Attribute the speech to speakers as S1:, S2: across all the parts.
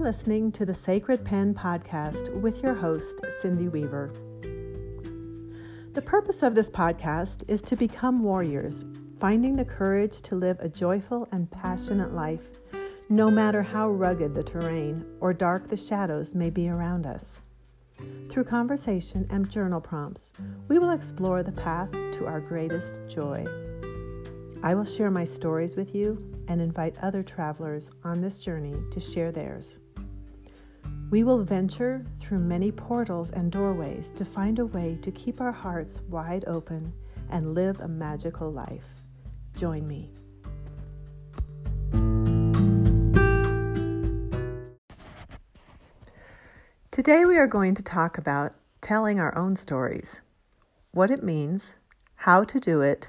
S1: are listening to the Sacred Pen podcast with your host, Cindy Weaver. The purpose of this podcast is to become warriors, finding the courage to live a joyful and passionate life, no matter how rugged the terrain or dark the shadows may be around us. Through conversation and journal prompts, we will explore the path to our greatest joy. I will share my stories with you and invite other travelers on this journey to share theirs. We will venture through many portals and doorways to find a way to keep our hearts wide open and live a magical life. Join me. Today, we are going to talk about telling our own stories, what it means, how to do it,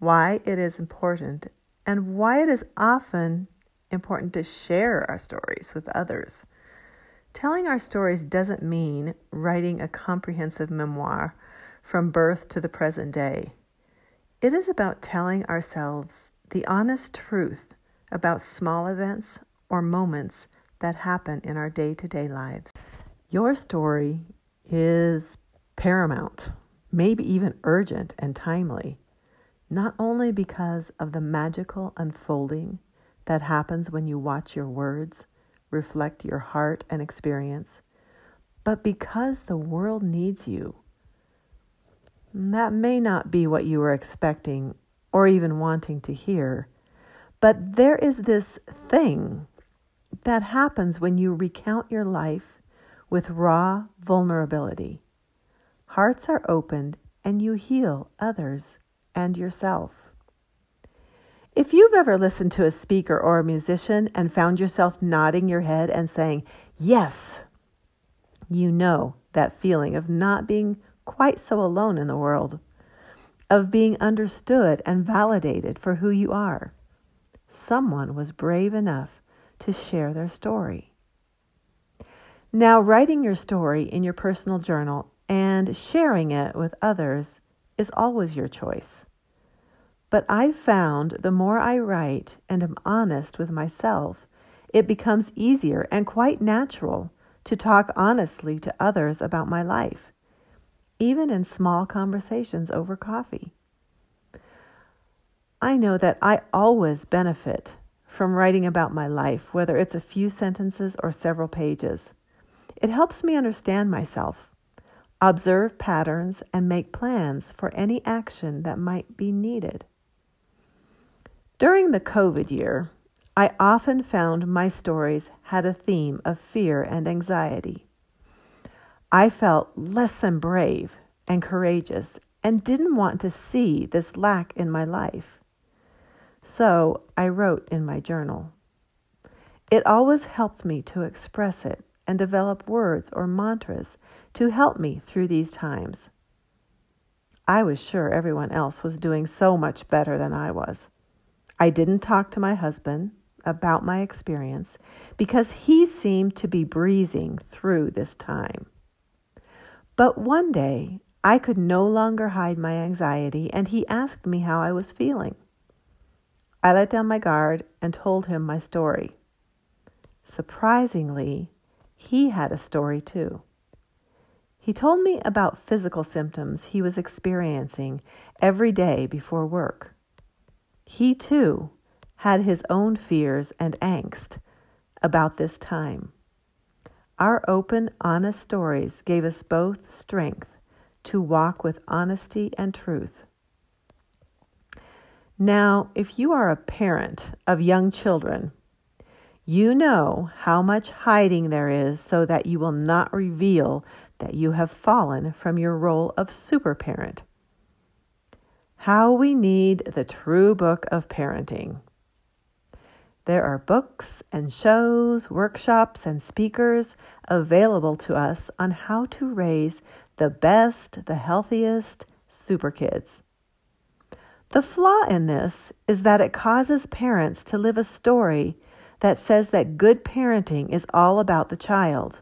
S1: why it is important, and why it is often important to share our stories with others. Telling our stories doesn't mean writing a comprehensive memoir from birth to the present day. It is about telling ourselves the honest truth about small events or moments that happen in our day to day lives. Your story is paramount, maybe even urgent and timely not only because of the magical unfolding that happens when you watch your words reflect your heart and experience, but because the world needs you. That may not be what you were expecting or even wanting to hear, but there is this thing that happens when you recount your life with raw vulnerability. Hearts are opened and you heal others and yourself. If you've ever listened to a speaker or a musician and found yourself nodding your head and saying, Yes, you know that feeling of not being quite so alone in the world, of being understood and validated for who you are. Someone was brave enough to share their story. Now, writing your story in your personal journal and sharing it with others is always your choice. But I've found the more I write and am honest with myself, it becomes easier and quite natural to talk honestly to others about my life, even in small conversations over coffee. I know that I always benefit from writing about my life, whether it's a few sentences or several pages. It helps me understand myself, observe patterns, and make plans for any action that might be needed. During the COVID year, I often found my stories had a theme of fear and anxiety. I felt less than brave and courageous and didn't want to see this lack in my life. So I wrote in my journal. It always helped me to express it and develop words or mantras to help me through these times. I was sure everyone else was doing so much better than I was. I didn't talk to my husband about my experience because he seemed to be breezing through this time. But one day, I could no longer hide my anxiety, and he asked me how I was feeling. I let down my guard and told him my story. Surprisingly, he had a story too. He told me about physical symptoms he was experiencing every day before work. He too had his own fears and angst about this time. Our open, honest stories gave us both strength to walk with honesty and truth. Now, if you are a parent of young children, you know how much hiding there is so that you will not reveal that you have fallen from your role of super parent. How We Need the True Book of Parenting. There are books and shows, workshops, and speakers available to us on how to raise the best, the healthiest super kids. The flaw in this is that it causes parents to live a story that says that good parenting is all about the child,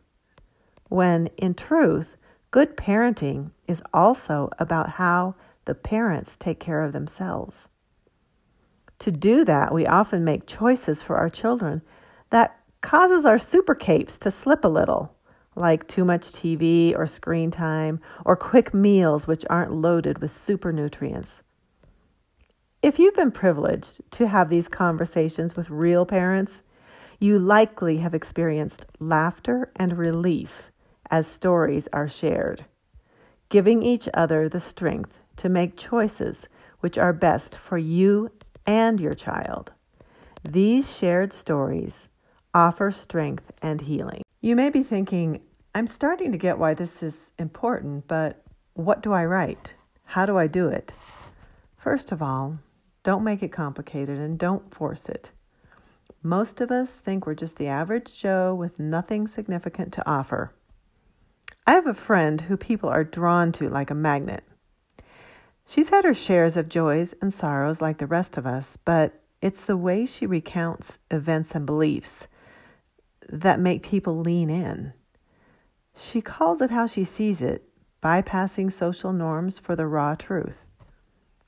S1: when in truth, good parenting is also about how the parents take care of themselves. To do that, we often make choices for our children that causes our super capes to slip a little, like too much TV or screen time or quick meals which aren't loaded with super nutrients. If you've been privileged to have these conversations with real parents, you likely have experienced laughter and relief as stories are shared, giving each other the strength to make choices which are best for you and your child. These shared stories offer strength and healing. You may be thinking, I'm starting to get why this is important, but what do I write? How do I do it? First of all, don't make it complicated and don't force it. Most of us think we're just the average Joe with nothing significant to offer. I have a friend who people are drawn to like a magnet. She's had her shares of joys and sorrows like the rest of us, but it's the way she recounts events and beliefs that make people lean in. She calls it how she sees it, bypassing social norms for the raw truth.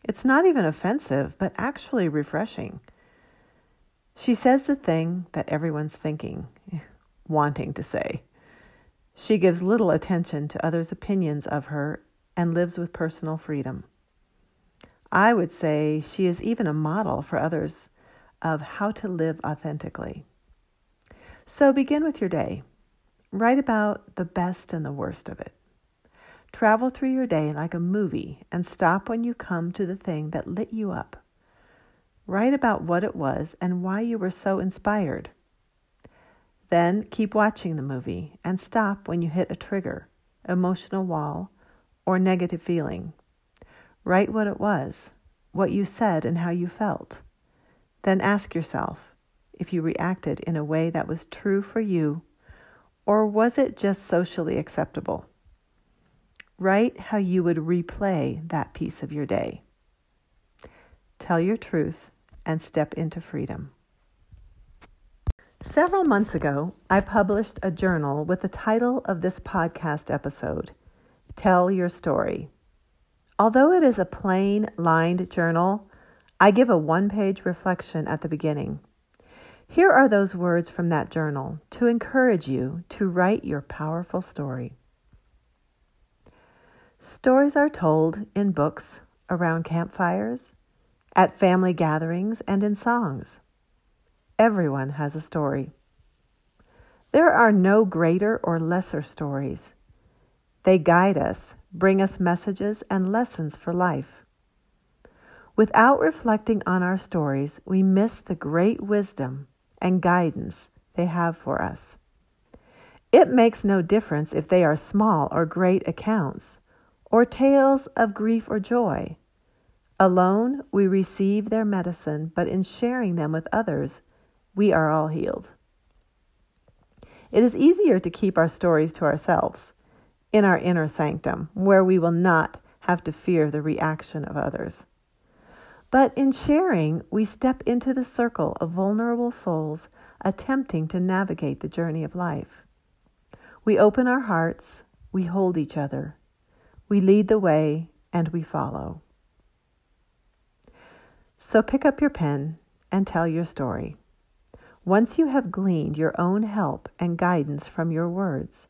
S1: It's not even offensive, but actually refreshing. She says the thing that everyone's thinking, wanting to say. She gives little attention to others' opinions of her and lives with personal freedom. I would say she is even a model for others of how to live authentically. So begin with your day. Write about the best and the worst of it. Travel through your day like a movie and stop when you come to the thing that lit you up. Write about what it was and why you were so inspired. Then keep watching the movie and stop when you hit a trigger, emotional wall, or negative feeling. Write what it was, what you said, and how you felt. Then ask yourself if you reacted in a way that was true for you, or was it just socially acceptable? Write how you would replay that piece of your day. Tell your truth and step into freedom. Several months ago, I published a journal with the title of this podcast episode Tell Your Story. Although it is a plain lined journal, I give a one page reflection at the beginning. Here are those words from that journal to encourage you to write your powerful story. Stories are told in books, around campfires, at family gatherings, and in songs. Everyone has a story. There are no greater or lesser stories. They guide us, bring us messages and lessons for life. Without reflecting on our stories, we miss the great wisdom and guidance they have for us. It makes no difference if they are small or great accounts or tales of grief or joy. Alone, we receive their medicine, but in sharing them with others, we are all healed. It is easier to keep our stories to ourselves in our inner sanctum, where we will not have to fear the reaction of others. But in sharing, we step into the circle of vulnerable souls attempting to navigate the journey of life. We open our hearts, we hold each other, we lead the way and we follow. So pick up your pen and tell your story. Once you have gleaned your own help and guidance from your words,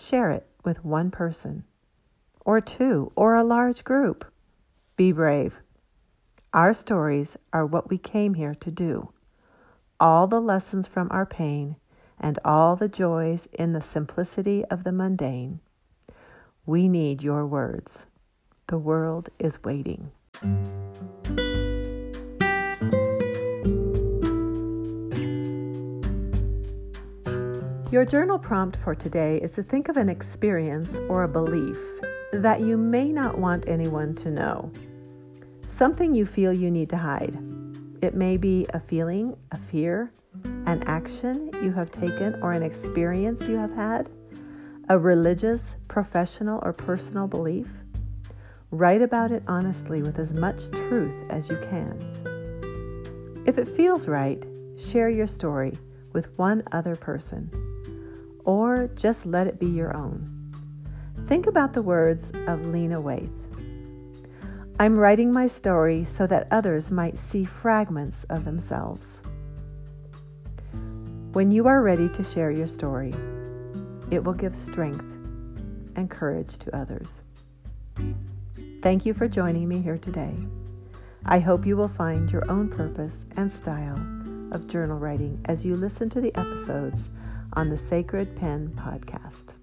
S1: share it with one person, or two, or a large group. Be brave. Our stories are what we came here to do. All the lessons from our pain and all the joys in the simplicity of the mundane we need your words. The world is waiting. Your journal prompt for today is to think of an experience or a belief that you may not want anyone to know. Something you feel you need to hide. It may be a feeling, a fear, an action you have taken, or an experience you have had a religious, professional, or personal belief, write about it honestly with as much truth as you can. If it feels right, share your story with one other person, or just let it be your own. Think about the words of Lena Waithe. I'm writing my story so that others might see fragments of themselves. When you are ready to share your story, it will give strength and courage to others. Thank you for joining me here today. I hope you will find your own purpose and style of journal writing as you listen to the episodes on the Sacred Pen podcast.